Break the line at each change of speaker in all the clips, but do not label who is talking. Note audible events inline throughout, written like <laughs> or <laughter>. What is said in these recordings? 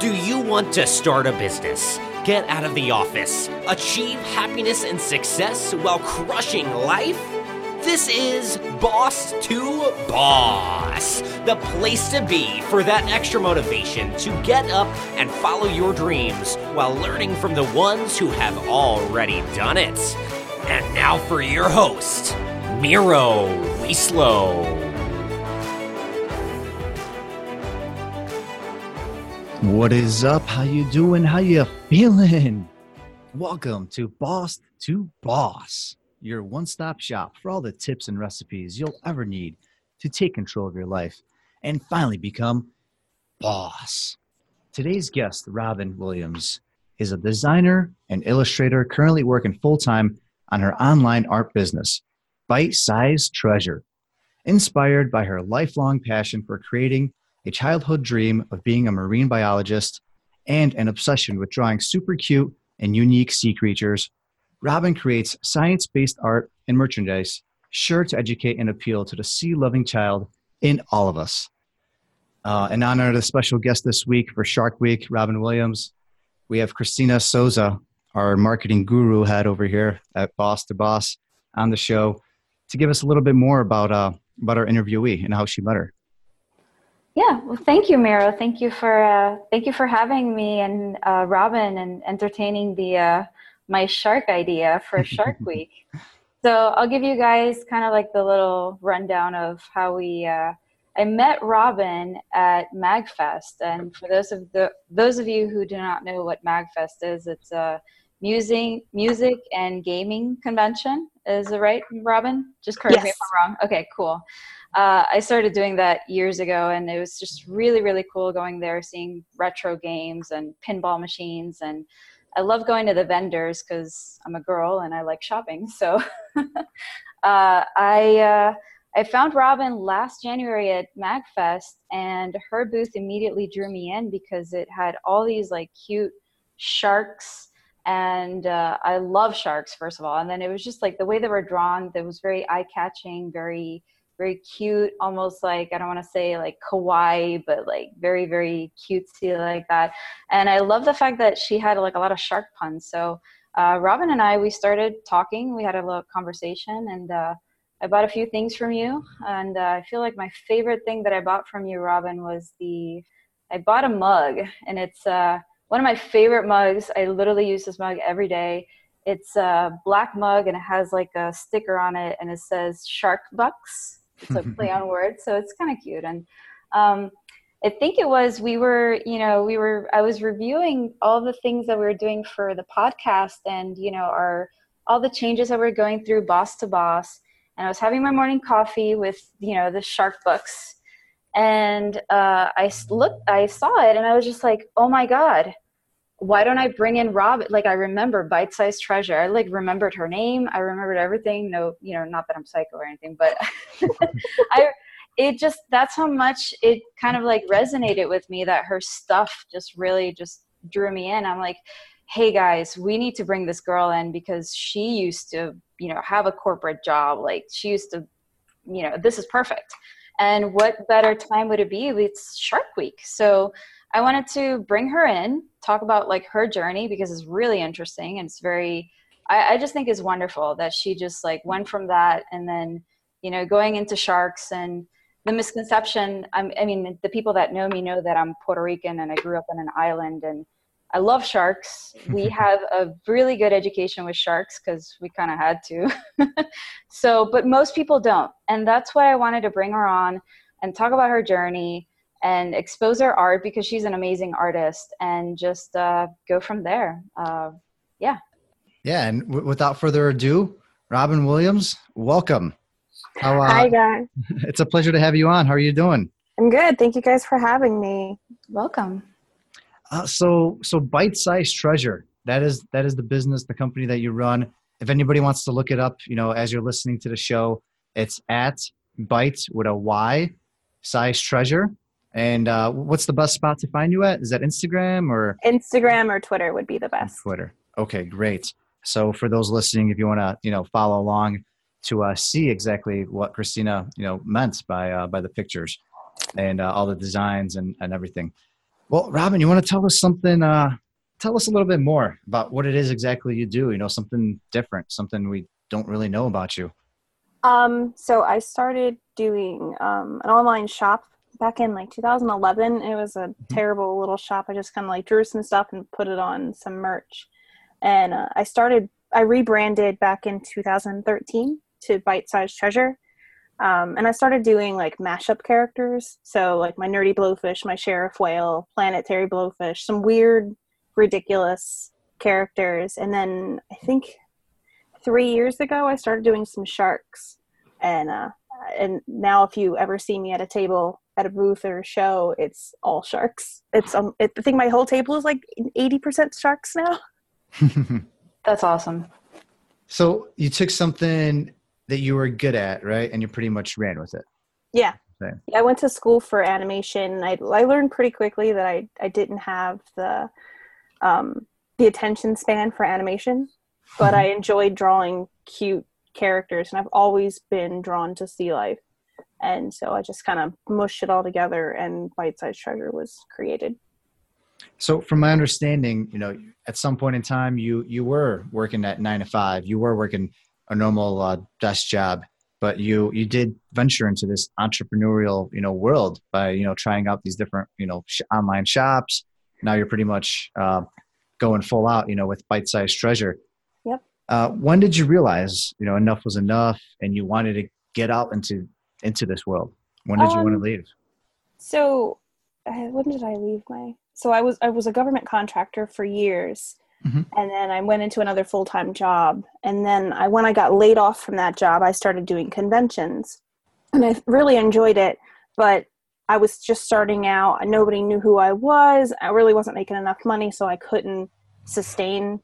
Do you want to start a business, get out of the office, achieve happiness and success while crushing life? This is Boss to Boss, the place to be for that extra motivation to get up and follow your dreams while learning from the ones who have already done it. And now for your host, Miro Wieslow.
What is up? How you doing? How you feeling? Welcome to Boss to Boss, your one-stop shop for all the tips and recipes you'll ever need to take control of your life and finally become boss. Today's guest, Robin Williams, is a designer and illustrator currently working full-time on her online art business, Bite Size Treasure. Inspired by her lifelong passion for creating a childhood dream of being a marine biologist, and an obsession with drawing super cute and unique sea creatures, Robin creates science based art and merchandise sure to educate and appeal to the sea loving child in all of us. Uh, in honor of the special guest this week for Shark Week, Robin Williams, we have Christina Souza, our marketing guru head over here at Boss to Boss, on the show to give us a little bit more about, uh, about our interviewee and how she met her.
Yeah, well, thank you, Miro. Thank you for uh, thank you for having me and uh, Robin and entertaining the uh, my shark idea for <laughs> Shark Week. So I'll give you guys kind of like the little rundown of how we. Uh, I met Robin at Magfest, and for those of the those of you who do not know what Magfest is, it's a music music and gaming convention. Is it right, Robin? Just correct yes. me if I'm wrong. Okay, cool uh, I started doing that years ago, and it was just really, really cool going there, seeing retro games and pinball machines. And I love going to the vendors because I'm a girl and I like shopping. <laughs> So uh, I uh, I found Robin last January at Magfest, and her booth immediately drew me in because it had all these like cute sharks and uh, I love sharks first of all, and then it was just like the way they were drawn that was very eye catching, very very cute, almost like I don't want to say like kawaii, but like very very cutesy like that. And I love the fact that she had like a lot of shark puns. So uh, Robin and I we started talking. We had a little conversation, and uh, I bought a few things from you. And uh, I feel like my favorite thing that I bought from you, Robin, was the I bought a mug, and it's uh, one of my favorite mugs. I literally use this mug every day. It's a black mug and it has like a sticker on it and it says Shark Bucks it's a play on <laughs> words, so it's kind of cute. And um, I think it was we were, you know, we were. I was reviewing all the things that we were doing for the podcast, and you know, our all the changes that we're going through, boss to boss. And I was having my morning coffee with, you know, the Shark Bucks, and uh, I looked, I saw it, and I was just like, oh my god, why don't I bring in Rob? Like I remember Bite Size Treasure. I like remembered her name. I remembered everything. No, you know, not that I'm psycho or anything, but <laughs> I it just that's how much it kind of like resonated with me that her stuff just really just drew me in. I'm like, hey guys, we need to bring this girl in because she used to, you know, have a corporate job. Like she used to, you know, this is perfect. And what better time would it be? It's Shark Week. So I wanted to bring her in, talk about like her journey because it's really interesting and it's very, I, I just think is wonderful that she just like went from that and then, you know, going into sharks and the misconception. I'm, I mean, the people that know me know that I'm Puerto Rican and I grew up on an island and I love sharks. We <laughs> have a really good education with sharks because we kind of had to. <laughs> so, but most people don't. And that's why I wanted to bring her on and talk about her journey and expose her art because she's an amazing artist and just uh, go from there. Uh, yeah.
Yeah. And w- without further ado, Robin Williams, welcome.
How, uh, Hi, guys. <laughs>
It's a pleasure to have you on. How are you doing?
I'm good. Thank you guys for having me.
Welcome.
Uh, so, so bite-sized treasure. That is that is the business, the company that you run. If anybody wants to look it up, you know, as you're listening to the show, it's at bite with a Y size treasure. And uh, what's the best spot to find you at? Is that Instagram or
Instagram or Twitter would be the best.
Twitter. Okay, great. So for those listening, if you want to, you know, follow along to uh, see exactly what Christina, you know, meant by uh, by the pictures and uh, all the designs and, and everything. Well, Robin, you want to tell us something? Uh, tell us a little bit more about what it is exactly you do. You know, something different, something we don't really know about you.
Um, so I started doing um, an online shop back in like 2011. It was a mm-hmm. terrible little shop. I just kind of like drew some stuff and put it on some merch. And uh, I started, I rebranded back in 2013 to Bite Size Treasure. Um, and I started doing like mashup characters. So, like my Nerdy Blowfish, my Sheriff Whale, Planetary Blowfish, some weird, ridiculous characters. And then I think three years ago, I started doing some sharks. And, uh, and now if you ever see me at a table at a booth or a show, it's all sharks. It's um, it, I think my whole table is like eighty percent sharks now. <laughs> <laughs>
That's awesome.
So you took something that you were good at, right? And you pretty much ran with it.
Yeah. Okay. Yeah, I went to school for animation. I I learned pretty quickly that I I didn't have the um the attention span for animation, but I enjoyed drawing cute characters and I've always been drawn to sea life. And so I just kind of mushed it all together and Bite Size Treasure was created.
So, from my understanding, you know, at some point in time, you you were working at nine to five. You were working a normal uh, desk job, but you you did venture into this entrepreneurial, you know, world by you know trying out these different you know sh- online shops. Now you're pretty much uh, going full out, you know, with Bite Size Treasure.
Yep.
Uh, when did you realize, you know, enough was enough, and you wanted to get out into into this world? When did um, you want to leave?
So, uh, when did I leave my? So I was I was a government contractor for years, mm-hmm. and then I went into another full time job. And then I when I got laid off from that job, I started doing conventions, and I really enjoyed it. But I was just starting out. Nobody knew who I was. I really wasn't making enough money, so I couldn't sustain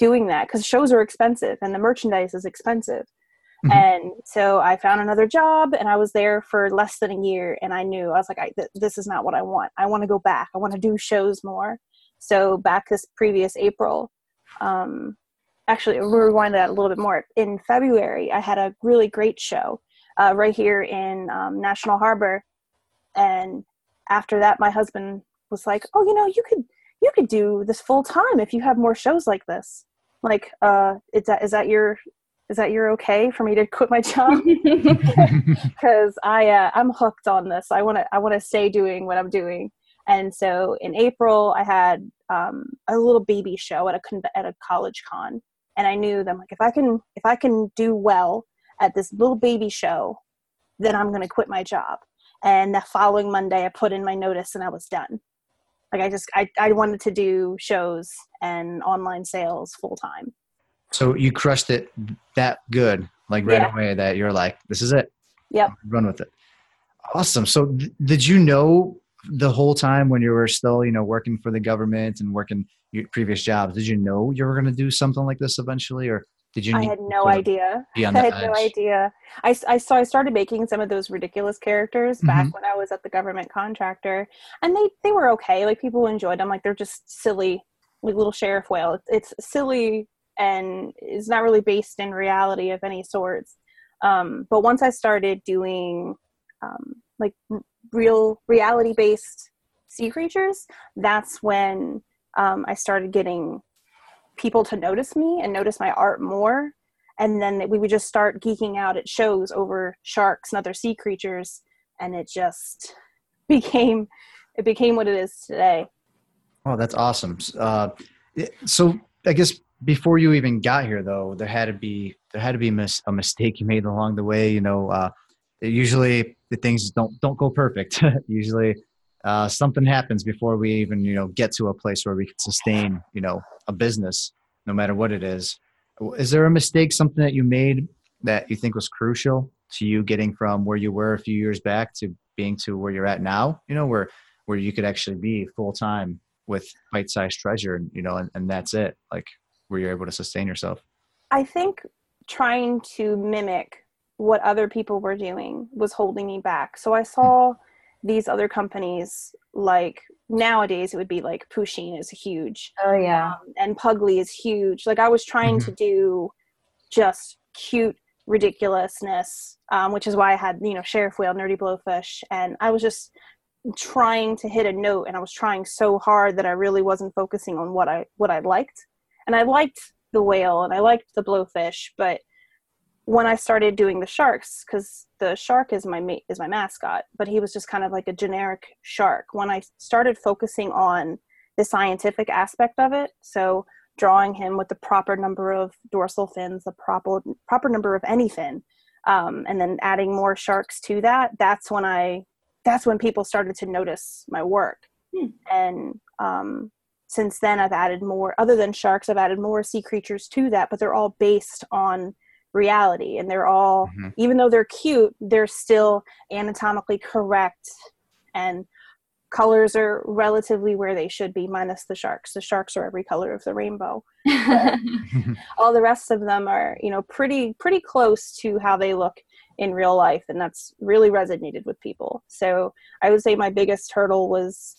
doing that because shows are expensive and the merchandise is expensive. Mm-hmm. And so I found another job and I was there for less than a year and I knew I was like I, th- this is not what I want. I want to go back. I want to do shows more. So back this previous April um actually rewind that a little bit more. In February I had a really great show uh, right here in um, National Harbor and after that my husband was like, "Oh, you know, you could you could do this full time if you have more shows like this." Like, uh, is that is that your is that you're okay for me to quit my job? <laughs> <laughs> Because i uh, i'm hooked on this. I want to i want to stay doing what i'm doing. And so in april i had um, a little baby show at a con- at a college con. And i knew that I'm like if i can if i can do well at this little baby show then i'm going to quit my job. And the following monday i put in my notice and i was done. Like i just i, I wanted to do shows and online sales full time
so you crushed it that good, like right yeah. away, that you're like, this is it.
Yep.
Run with it. Awesome. So th- did you know the whole time when you were still, you know, working for the government and working your previous jobs, did you know you were going to do something like this eventually, or did you?
I had no idea. I had edge? no idea. I, I so I started making some of those ridiculous characters mm-hmm. back when I was at the government contractor, and they they were okay. Like people enjoyed them. Like they're just silly, like little sheriff whale. It's, it's silly and is not really based in reality of any sorts. Um, but once I started doing um, like real reality based sea creatures, that's when um, I started getting people to notice me and notice my art more. And then we would just start geeking out at shows over sharks and other sea creatures, and it just <laughs> became it became what it is today.
Oh, that's awesome. Uh, so I guess before you even got here though there had to be there had to be mis- a mistake you made along the way you know uh, usually the things don't don't go perfect. <laughs> Usually uh, something happens before we even you know get to a place where we can sustain you know a business no matter what it is. Is there a mistake something that you made that you think was crucial to you getting from where you were a few years back to being to where you're at now? You know where where you could actually be full time with bite sized treasure and you know and, and that's it. Like where you're able to sustain yourself?
I think trying to mimic what other people were doing was holding me back. So I saw these other companies like nowadays it would be like Pusheen is huge.
Oh yeah. Um,
and Pugly is huge. Like I was trying mm-hmm. to do just cute ridiculousness, um, which is why I had, you know, Sheriff Whale, Nerdy Blowfish, and I was just trying to hit a note and I was trying so hard that I really wasn't focusing on what I what I liked. And I liked the whale and I liked the blowfish, but when I started doing the sharks, because the shark is my ma- is my mascot, but he was just kind of like a generic shark. When I started focusing on the scientific aspect of it, so drawing him with the proper number of dorsal fins, the proper proper number of any fin, um, and then adding more sharks to that, that's when I that's when people started to notice my work. Hmm. And um, since then, I've added more. Other than sharks, I've added more sea creatures to that, but they're all based on reality and they're all mm-hmm. even though they're cute they're still anatomically correct and colors are relatively where they should be minus the sharks the sharks are every color of the rainbow <laughs> all the rest of them are you know pretty pretty close to how they look in real life and that's really resonated with people so i would say my biggest hurdle was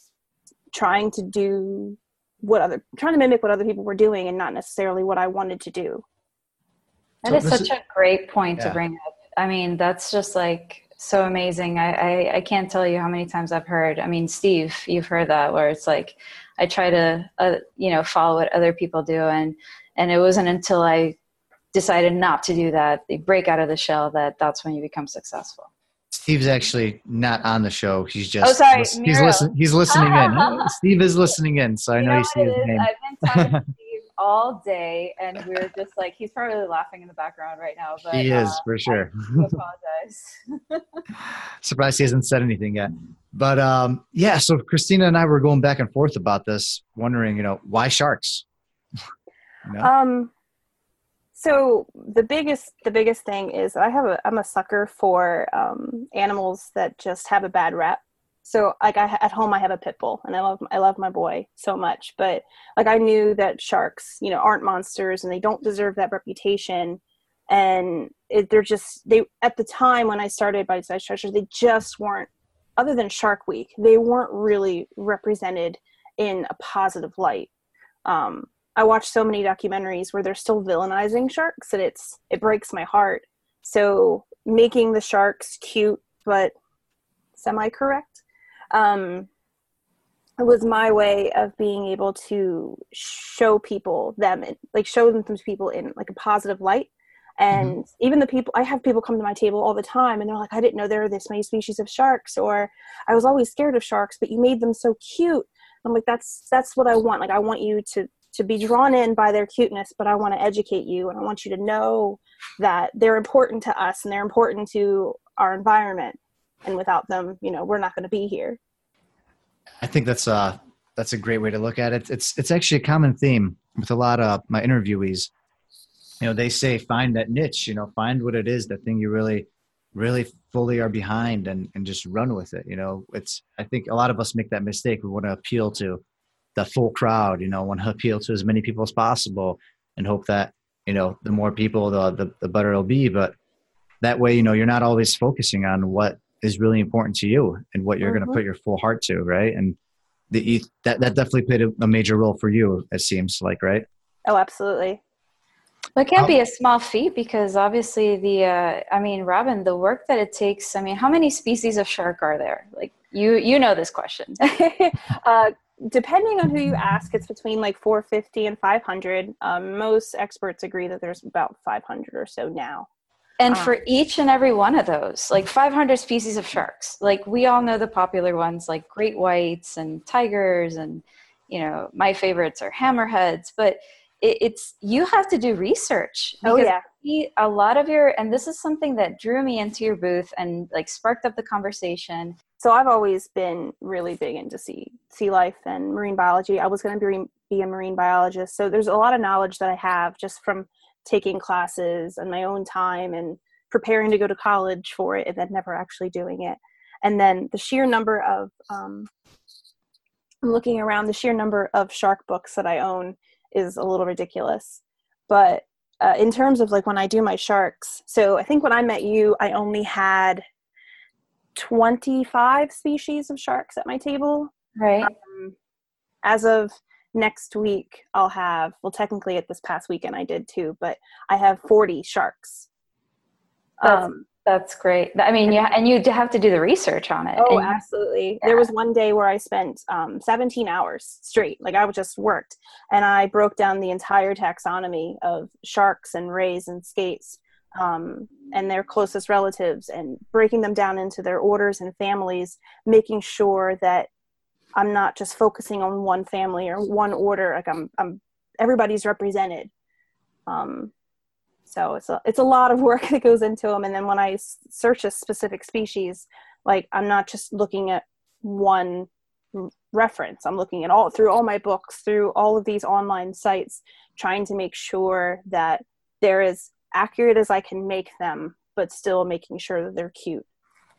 trying to do what other trying to mimic what other people were doing and not necessarily what i wanted to do
that so is such is, a great point yeah. to bring up. I mean, that's just like so amazing. I, I, I can't tell you how many times I've heard. I mean, Steve, you've heard that where it's like I try to uh, you know follow what other people do, and and it wasn't until I decided not to do that, they break out of the shell, that that's when you become successful.
Steve's actually not on the show. He's just
oh sorry,
he's listening. He's listening in. <laughs> Steve is listening in, so I know, know you see his name.
I've been talking <laughs> all day, and we are just like he's probably laughing in the background right now. But
he is uh, for sure.
Apologize. <laughs>
Surprised he hasn't said anything yet. But um, yeah, so Christina and I were going back and forth about this, wondering, you know, why sharks?
you know? Um. So the biggest the biggest thing is I have a I'm a sucker for um, animals that just have a bad rap. So like I at home I have a pit bull and I love I love my boy so much but like I knew that sharks you know aren't monsters and they don't deserve that reputation. And it, they're just they at the time when I started Bite Size Treasures they just weren't other than Shark Week they weren't really represented in a positive light. Um, I watch so many documentaries where they're still villainizing sharks and it's it breaks my heart. So making the sharks cute but semi correct um, was my way of being able to show people them like show them to people in like a positive light. And mm-hmm. even the people i have people come to my table all the time and they're like i didn't know there are this many species of sharks or i was always scared of sharks but you made them so cute. I'm like that's that's what i want. Like i want you to to be drawn in by their cuteness but i want to educate you and i want you to know that they're important to us and they're important to our environment. And without them you know we're not going to be here.
I think that's uh that's a great way to look at it. It's it's actually a common theme with a lot of my interviewees. You know they say find that niche you know find what it is that thing you really really fully are behind and and just run with it you know? It's i think a lot of us make that mistake we want to appeal to the full crowd you know want to appeal to as many people as possible and hope that you know the more people the the, the better it'll be but that way you know you're not always focusing on what is really important to you and what you're mm-hmm. going to put your full heart to, right? And the, that that definitely played a, a, major role for you. It seems like, right?
Oh, absolutely.
Well, it can't be a small feat because obviously the, uh, I mean, Robin, the work that it takes. I mean, how many species of shark are there? Like you, you know this question. <laughs>
uh, depending on who you ask, it's between like 450 and 500. Um, most experts agree that there's about 500 or so now.
And for each and every one of those, like 500 species of sharks, like we all know the popular ones like great whites and tigers, and you know, my favorites are hammerheads, but it, it's you have to do research.
Oh, yeah.
A lot of your, and this is something that drew me into your booth and like sparked up the conversation.
So I've always been really big into sea sea life and marine biology. I was going to be be a marine biologist, so there's a lot of knowledge that I have just from taking classes and my own time and preparing to go to college for it and then never actually doing it. And then the sheer number of um, i'm looking around the sheer number of shark books that i own is a little ridiculous. But uh, in terms of like when i do my sharks so i think when i met you i only had 25 species of sharks at my table
right um,
as of next week I'll have well technically at this past weekend I did too, but I have 40 sharks.
That's um That's great. I mean, yeah, and you have to do the research on it.
Oh,
and,
absolutely. Yeah. There was one day where I spent um, 17 hours straight. Like I just worked, and I broke down the entire taxonomy of sharks and rays and skates um, and their closest relatives, and breaking them down into their orders and families, making sure that I'm not just focusing on one family or one order. Like I'm, I'm everybody's represented. Um, so it's a, it's a lot of work <laughs> that goes into them. And then when I search a specific species, like I'm not just looking at one reference. I'm looking at all through all my books, through all of these online sites, trying to make sure that they're as accurate as I can make them, but still making sure that they're cute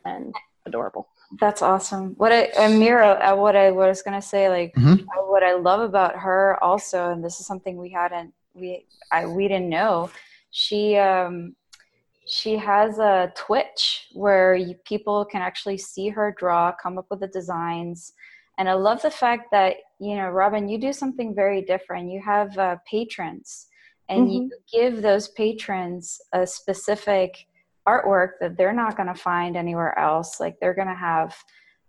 and adorable.
That's awesome. What I, uh, Miro, uh, what I was gonna say, like, mm-hmm. uh, what I love about her also, and this is something we hadn't, we, I, we didn't know, she um, she has a Twitch where you, people can actually see her draw, come up with the designs, and I love the fact that you know, Robin, you do something very different. You have uh, patrons, and mm-hmm. you give those patrons a specific artwork that they're not going to find anywhere else. Like they're going to have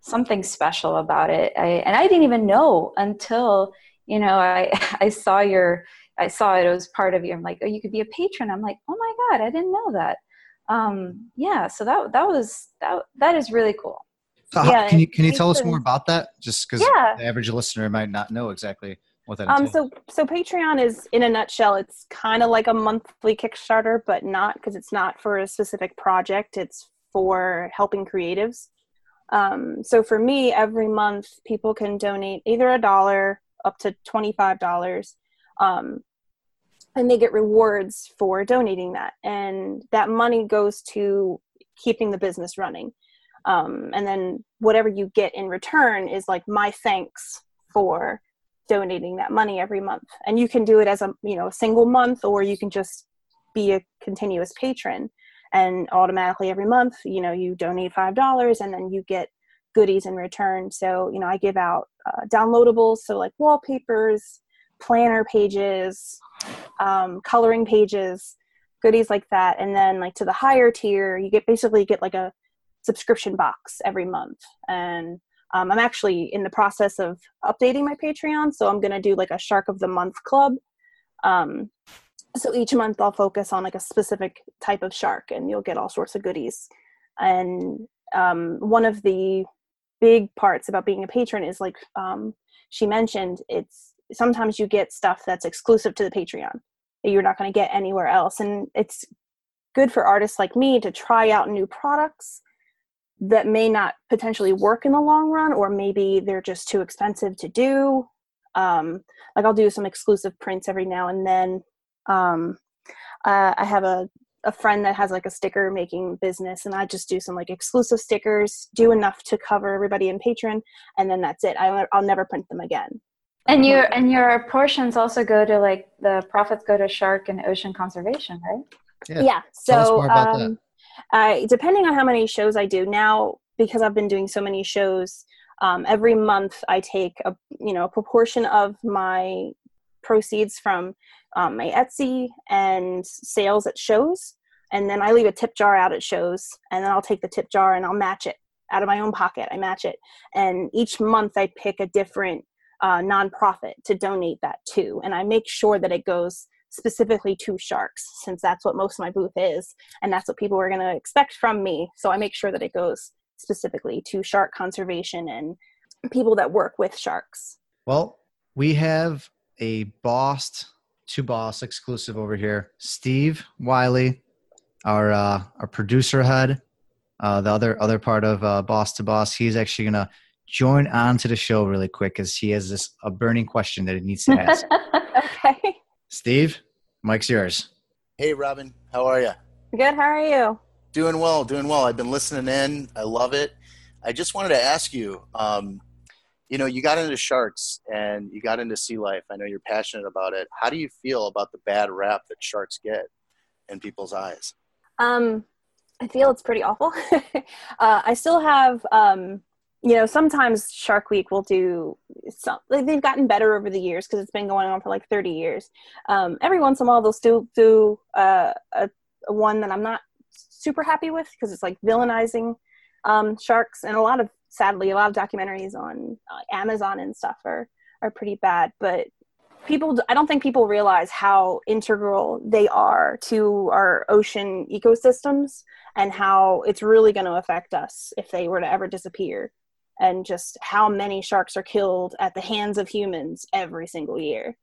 something special about it. I, and I didn't even know until you know I <laughs> I saw your I saw it, it was part of you. I'm like, oh, you could be a patron. I'm like, oh my God, I didn't know that. Um, yeah, so that that was that that is really cool.
So yeah, can you can you tell us more about that? Just because yeah. the average listener might not know exactly what that.
Um, so so Patreon is in a nutshell. It's kind of like a monthly Kickstarter, but not because it's not for a specific project. It's for helping creatives. Um, so for me, every month people can donate either a dollar up to twenty five dollars um, and they get rewards for donating that and that money goes to keeping the business running um, and then whatever you get in return is like my thanks for donating that money every month and you can do it as a you know a single month or you can just be a continuous patron and automatically every month you know you donate five dollars and then you get goodies in return so you know i give out uh, downloadables so like wallpapers planner pages, um, coloring pages, goodies like that. And then like to the higher tier, you get basically get like a subscription box every month. And um, I'm actually in the process of updating my Patreon, so I'm gonna do like a Shark of the Month club. Um, so each month I'll focus on like a specific type of shark, and you'll get all sorts of goodies. And um, one of the big parts about being a patron is like um, she mentioned, it's sometimes you get stuff that's exclusive to the Patreon that you're not going to get anywhere else. And it's good for artists like me to try out new products that may not potentially work in the long run, or maybe they're just too expensive to do. Um, like I'll do some exclusive prints every now and then. Um, uh, I have a a friend that has like a sticker making business and i just do some like exclusive stickers do enough to cover everybody in Patreon and then that's it I, i'll never print them again
and your and your portions also go to like the profits go to shark and ocean conservation, right?
Yeah. yeah. So um, depending on how many shows I do now, because I've been doing so many shows, um, every month I take a you know a proportion of my proceeds from um, my Etsy and sales at shows, and then I leave a tip jar out at shows, and then I'll take the tip jar and I'll match it out of my own pocket. I match it, and each month I pick a different uh, nonprofit to donate that to. And I make sure that it goes specifically to sharks since that's what most of my booth is and that's what people are going to expect from me so i make sure that it goes specifically to shark conservation and people that work with sharks
well we have a boss to boss exclusive over here steve wiley our uh, our producer head uh, the other other part of uh, boss to boss he's actually gonna join on to the show really quick because he has this a burning question that he needs to ask. <laughs> okay. Steve, Mic's yours.
Hey, Robin. How are you?
Good. How are you?
Doing well. Doing well. I've been listening in. I love it. I just wanted to ask you. Um, you know, you got into sharks and you got into sea life. I know you're passionate about it. How do you feel about the bad rap that sharks get in people's eyes?
Um, I feel it's pretty awful. <laughs> uh, I still have um, you know, sometimes Shark Week will do some. Like they've gotten better over the years because it's been going on for like 30 years. Um, every once in a while, they'll still do uh, a, a, one that I'm not super happy with because it's like villainizing um, sharks, and a lot of sadly a lot of documentaries on uh, Amazon and stuff are are pretty bad. But people, I don't think people realize how integral they are to our ocean ecosystems and how it's really going to affect us if they were to ever disappear and just how many sharks are killed at the hands of humans every single year.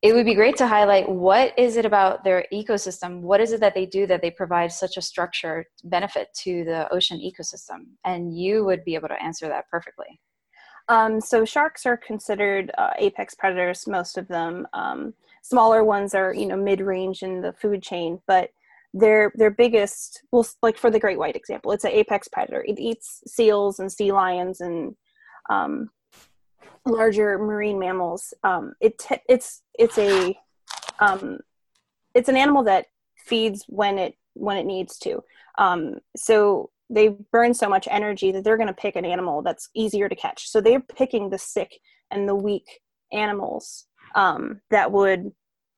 It would be great to highlight what is it about their ecosystem what is it that they do that they provide such a structure benefit to the ocean ecosystem? And you would be able to answer that perfectly.
Um, so sharks are considered uh, apex predators most of them. Um, smaller ones are you know mid-range in the food chain but their their biggest well like for the great white example it's an apex predator. It eats seals and sea lions and um, larger marine mammals. Um, it it's it's a um, it's an animal that feeds when it when it needs to. Um, so they burn so much energy that they're going to pick an animal that's easier to catch. So they're picking the sick and the weak animals um, that would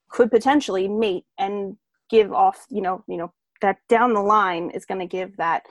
could potentially mate and give off you know you know that down the line is going to give that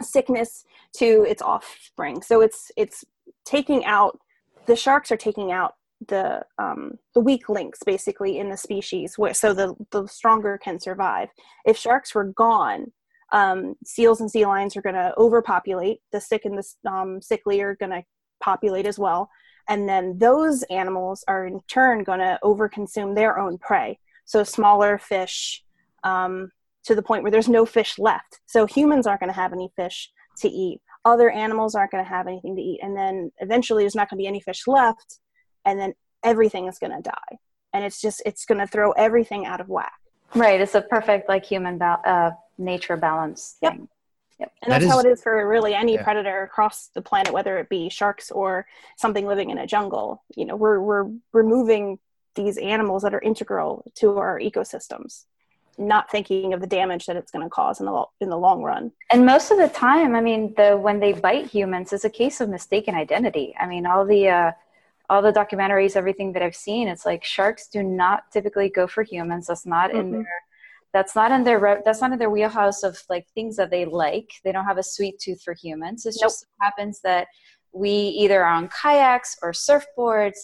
sickness to its offspring. So it's it's taking out the sharks are taking out the um, the weak links basically in the species so the the stronger can survive. If sharks were gone um, seals and sea lions are going to overpopulate. The sick and the um, sickly are going to populate as well. And then those animals are in turn going to overconsume their own prey. So smaller fish um, to the point where there's no fish left. So humans aren't going to have any fish to eat. Other animals aren't going to have anything to eat. And then eventually there's not going to be any fish left. And then everything is going to die. And it's just, it's going to throw everything out of whack.
Right. It's a perfect, like, human ba- uh, nature balance.
Yep.
Thing.
Yep. And that's how it is for really any yeah. predator across the planet, whether it be sharks or something living in a jungle. You know, we're, we're removing these animals that are integral to our ecosystems not thinking of the damage that it's going to cause in the in the long run.
And most of the time, I mean, the when they bite humans, it's a case of mistaken identity. I mean, all the uh, all the documentaries, everything that I've seen, it's like sharks do not typically go for humans. That's not mm-hmm. in their that's not in their that's not in their wheelhouse of like things that they like. They don't have a sweet tooth for humans. It nope. just happens that we either are on kayaks or surfboards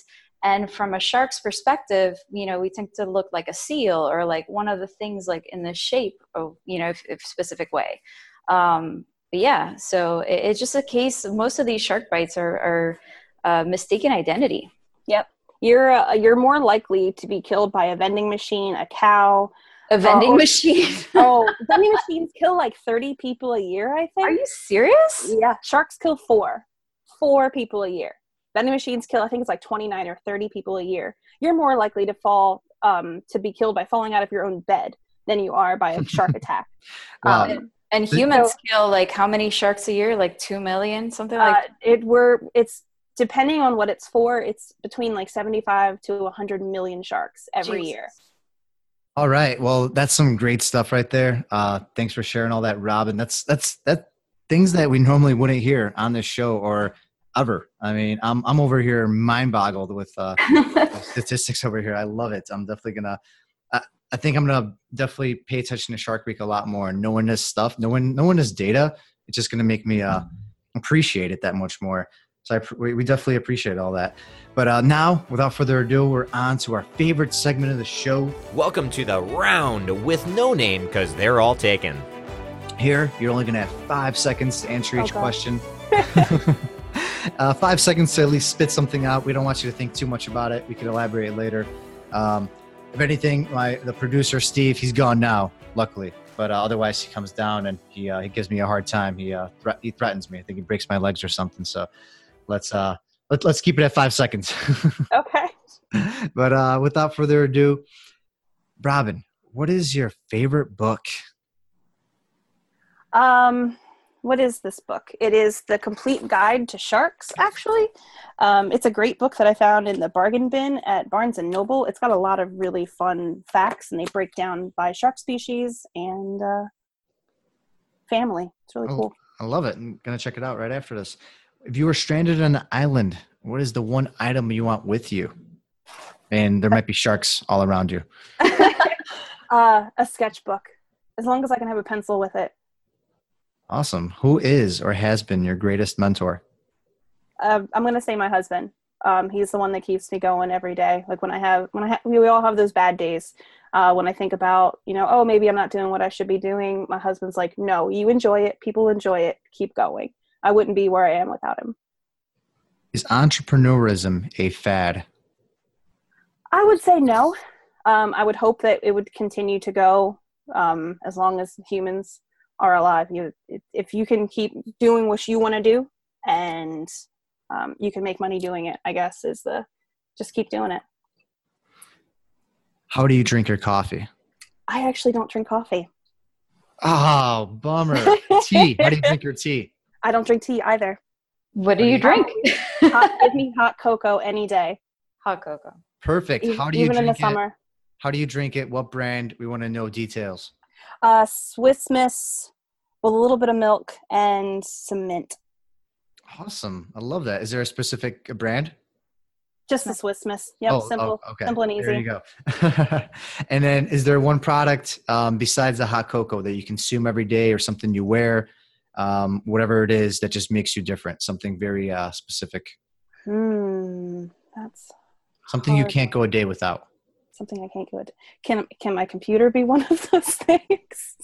and from a shark's perspective you know we tend to look like a seal or like one of the things like in the shape of you know a specific way. Um, but yeah so it, it's just a case most of these shark bites are, are uh, mistaken identity.
Yep. You're uh, you're more likely to be killed by a vending machine a cow.
A vending uh, machine? <laughs> <laughs>
Oh vending machines kill like 30 people a year i think.
Are you serious?
Yeah sharks kill four. Four people a year vending machines kill i think it's like 29 or 30 people a year. You're more likely to fall um, to be killed by falling out of your own bed than you are by a <laughs> shark attack.
Wow. Um, and humans so, kill like how many sharks a year? Like 2 million? Something like uh,
it were it's depending on what it's for it's between like 75 to 100 million sharks every Jesus. year.
All right. Well that's some great stuff right there. Uh thanks for sharing all that robin. That's that's that things that we normally wouldn't hear on this show or ever. I mean, I'm I'm over here mind boggled with uh, <laughs> statistics over here. I love it. I'm definitely gonna. I, I think I'm gonna definitely pay attention to Shark Week a lot more. Knowing this stuff, knowing knowing this data, it's just gonna make me uh, appreciate it that much more. So I, we definitely appreciate all that. But uh, now, without further ado, we're on to our favorite segment of the show.
Welcome to the round with no name because they're all taken.
Here, you're only going to have five seconds to answer each question. <laughs> uh, five seconds to at least spit something out. We don't want you to think too much about it. We can elaborate later. Um, if anything, my the producer Steve, he's gone now, luckily. But uh, otherwise, he comes down and he uh, he gives me a hard time. He uh, thre- he threatens me. I think he breaks my legs or something. So let's uh let, let's keep it at five seconds. <laughs>
okay.
But uh, without further ado, Robin, what is your favorite book?
Um, what is this book? It is The Complete Guide to Sharks, actually. Um, it's a great book that I found in the bargain bin at Barnes and Noble. It's got a lot of really fun facts, and they break down by shark species and uh, family. It's really oh, cool.
I love it. I'm going to check it out right after this. If you were stranded on an island, what is the one item you want with you? And there might be sharks all around you. <laughs>
uh, a sketchbook as long as I can have a pencil with it.
Awesome. Who is or has been your greatest mentor?
Uh, I'm going to say my husband. Um, he's the one that keeps me going every day. Like when I have, when I have, we all have those bad days. Uh, when I think about, you know, oh, maybe I'm not doing what I should be doing. My husband's like, no, you enjoy it. People enjoy it. Keep going. I wouldn't be where I am without him.
Is entrepreneurism a fad?
I would say no. Um, I would hope that it would continue to go um, as long as humans are alive. You, if you can keep doing what you want to do, and um, you can make money doing it, I guess is the just keep doing it.
How do you drink your coffee?
I actually don't drink coffee.
Oh, bummer. tea. How do you drink your tea? <laughs>
I don't drink tea either.
What do you drink?
hot, <laughs> give me hot cocoa any day.
Hot cocoa.
Perfect. How do you
even in the summer?
it? How do you drink it? What brand? We want to know details.
Uh, Swiss Miss with a little bit of milk and some mint.
Awesome. I love that. Is there a specific brand?
Just the Swiss Miss. Yep,
Oh,
simple,
oh, okay.
simple and easy.
There you go. <laughs> and then, is there one product um, besides the hot cocoa that you consume every day, or something you wear, um, whatever it is, that just makes you different? Something very uh, specific.
Hmm, that's
Something you can't go a day without.
Something I can't go. Can can my computer be one of those <laughs> things?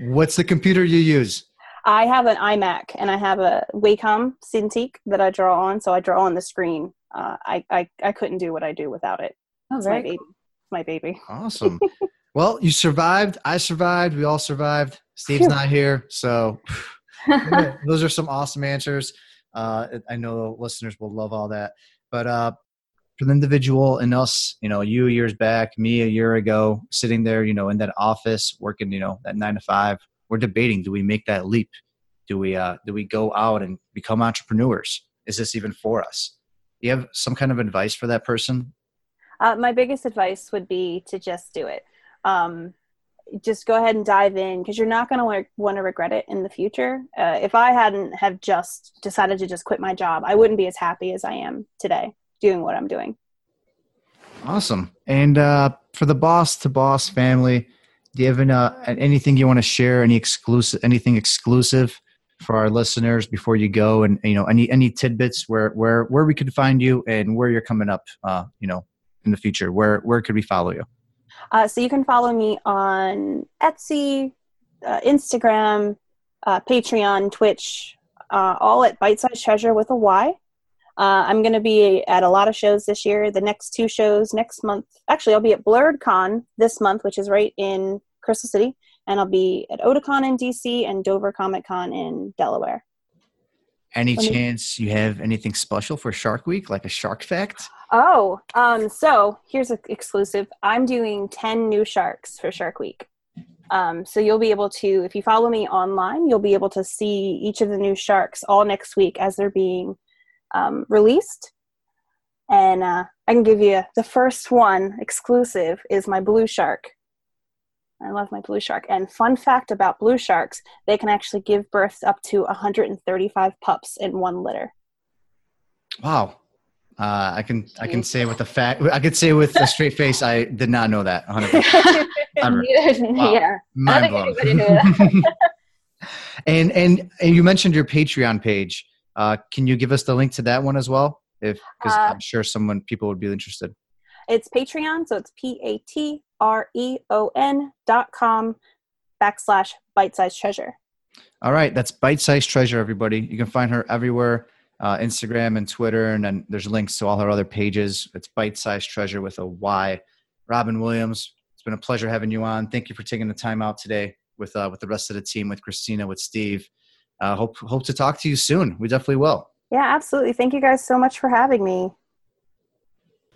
What's the computer you use?
I have an iMac and I have a Wacom Cintiq that I draw on, so I draw on the screen. Uh, I, I I couldn't do what I do without it.
Oh,
It's my baby. It's my baby.
Awesome. <laughs> well, you survived. I survived. We all survived. Steve's
Phew.
not here, so <laughs> those are some awesome answers. Uh, I know listeners will love all that. But uh, for the individual and us, you know, you years back, me a year ago, sitting there, you know, in that office working, you know, that nine to five, we're debating: do we make that leap? Do we uh, do we go out and become entrepreneurs? Is this even for us? Do you have some kind of advice for that person?
Uh, my biggest advice would be to just do it. Um, just go ahead and dive in because you're not going to want to regret it in the future. Uh, if I hadn't have just decided to just quit my job, I wouldn't be as happy as I am today doing what I'm doing.
Awesome. And uh, for the boss to boss family, do you have an, uh, anything you want to share? Any exclusive, anything exclusive for our listeners before you go? And you know, any any tidbits where where where we could find you and where you're coming up? Uh, you know, in the future, where where could we follow you?
Uh, so you can follow me on Etsy, uh, Instagram, uh, Patreon, Twitch, uh, all at Bite Size Treasure with a Y. Uh, I'm going to be at a lot of shows this year. The next two shows next month. Actually, I'll be at Blerdcon this month, which is right in Crystal City, and I'll be at Otakon in DC and Dover Comic Con in Delaware.
Any
me-
chance you have anything special for Shark Week, like a shark fact?
Oh, um, so here's an exclusive. I'm doing 10 new sharks for Shark Week. Um, so you'll be able to, if you follow me online, you'll be able to see each of the new sharks all next week as they're being um, released. And uh, I can give you the first one exclusive is my blue shark. I love my blue shark. And fun fact about blue sharks, they can actually give birth up to 135 pups in one litter.
Wow. Uh, I can I can say with a fact I could say with a straight face I did not know that 100%. <laughs> <laughs> Ever. <laughs> Wow.
Yeah.
Mind
think
blown.
anybody knew
and, and and you mentioned your Patreon page. Uh, can you give us the link to that one as well? If because
Uh,
I'm sure someone people would be interested.
It's Patreon, so it's P A T R E O N dot com backslash bite size treasure.
All right, that's bite size treasure. Everybody, you can find her everywhere, uh, Instagram and Twitter, and then there's links to all her other pages. It's bite size treasure with a Y. Robin Williams, it's been a pleasure having you on. Thank you for taking the time out today with uh, with the rest of the team, with Christina, with Steve. Uh, hope hope to talk to you soon. We definitely will.
Yeah, absolutely. Thank you guys so much for having me.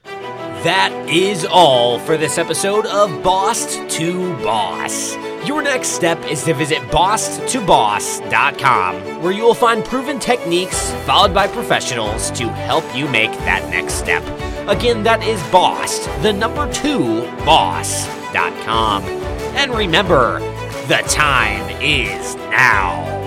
That is all for this episode of Boss to Boss. Your next step is to visit bosstoboss.com, where you will find proven techniques followed by professionals to help you make that next step. Again, that is boss, the number two, boss.com. And remember, the time is now.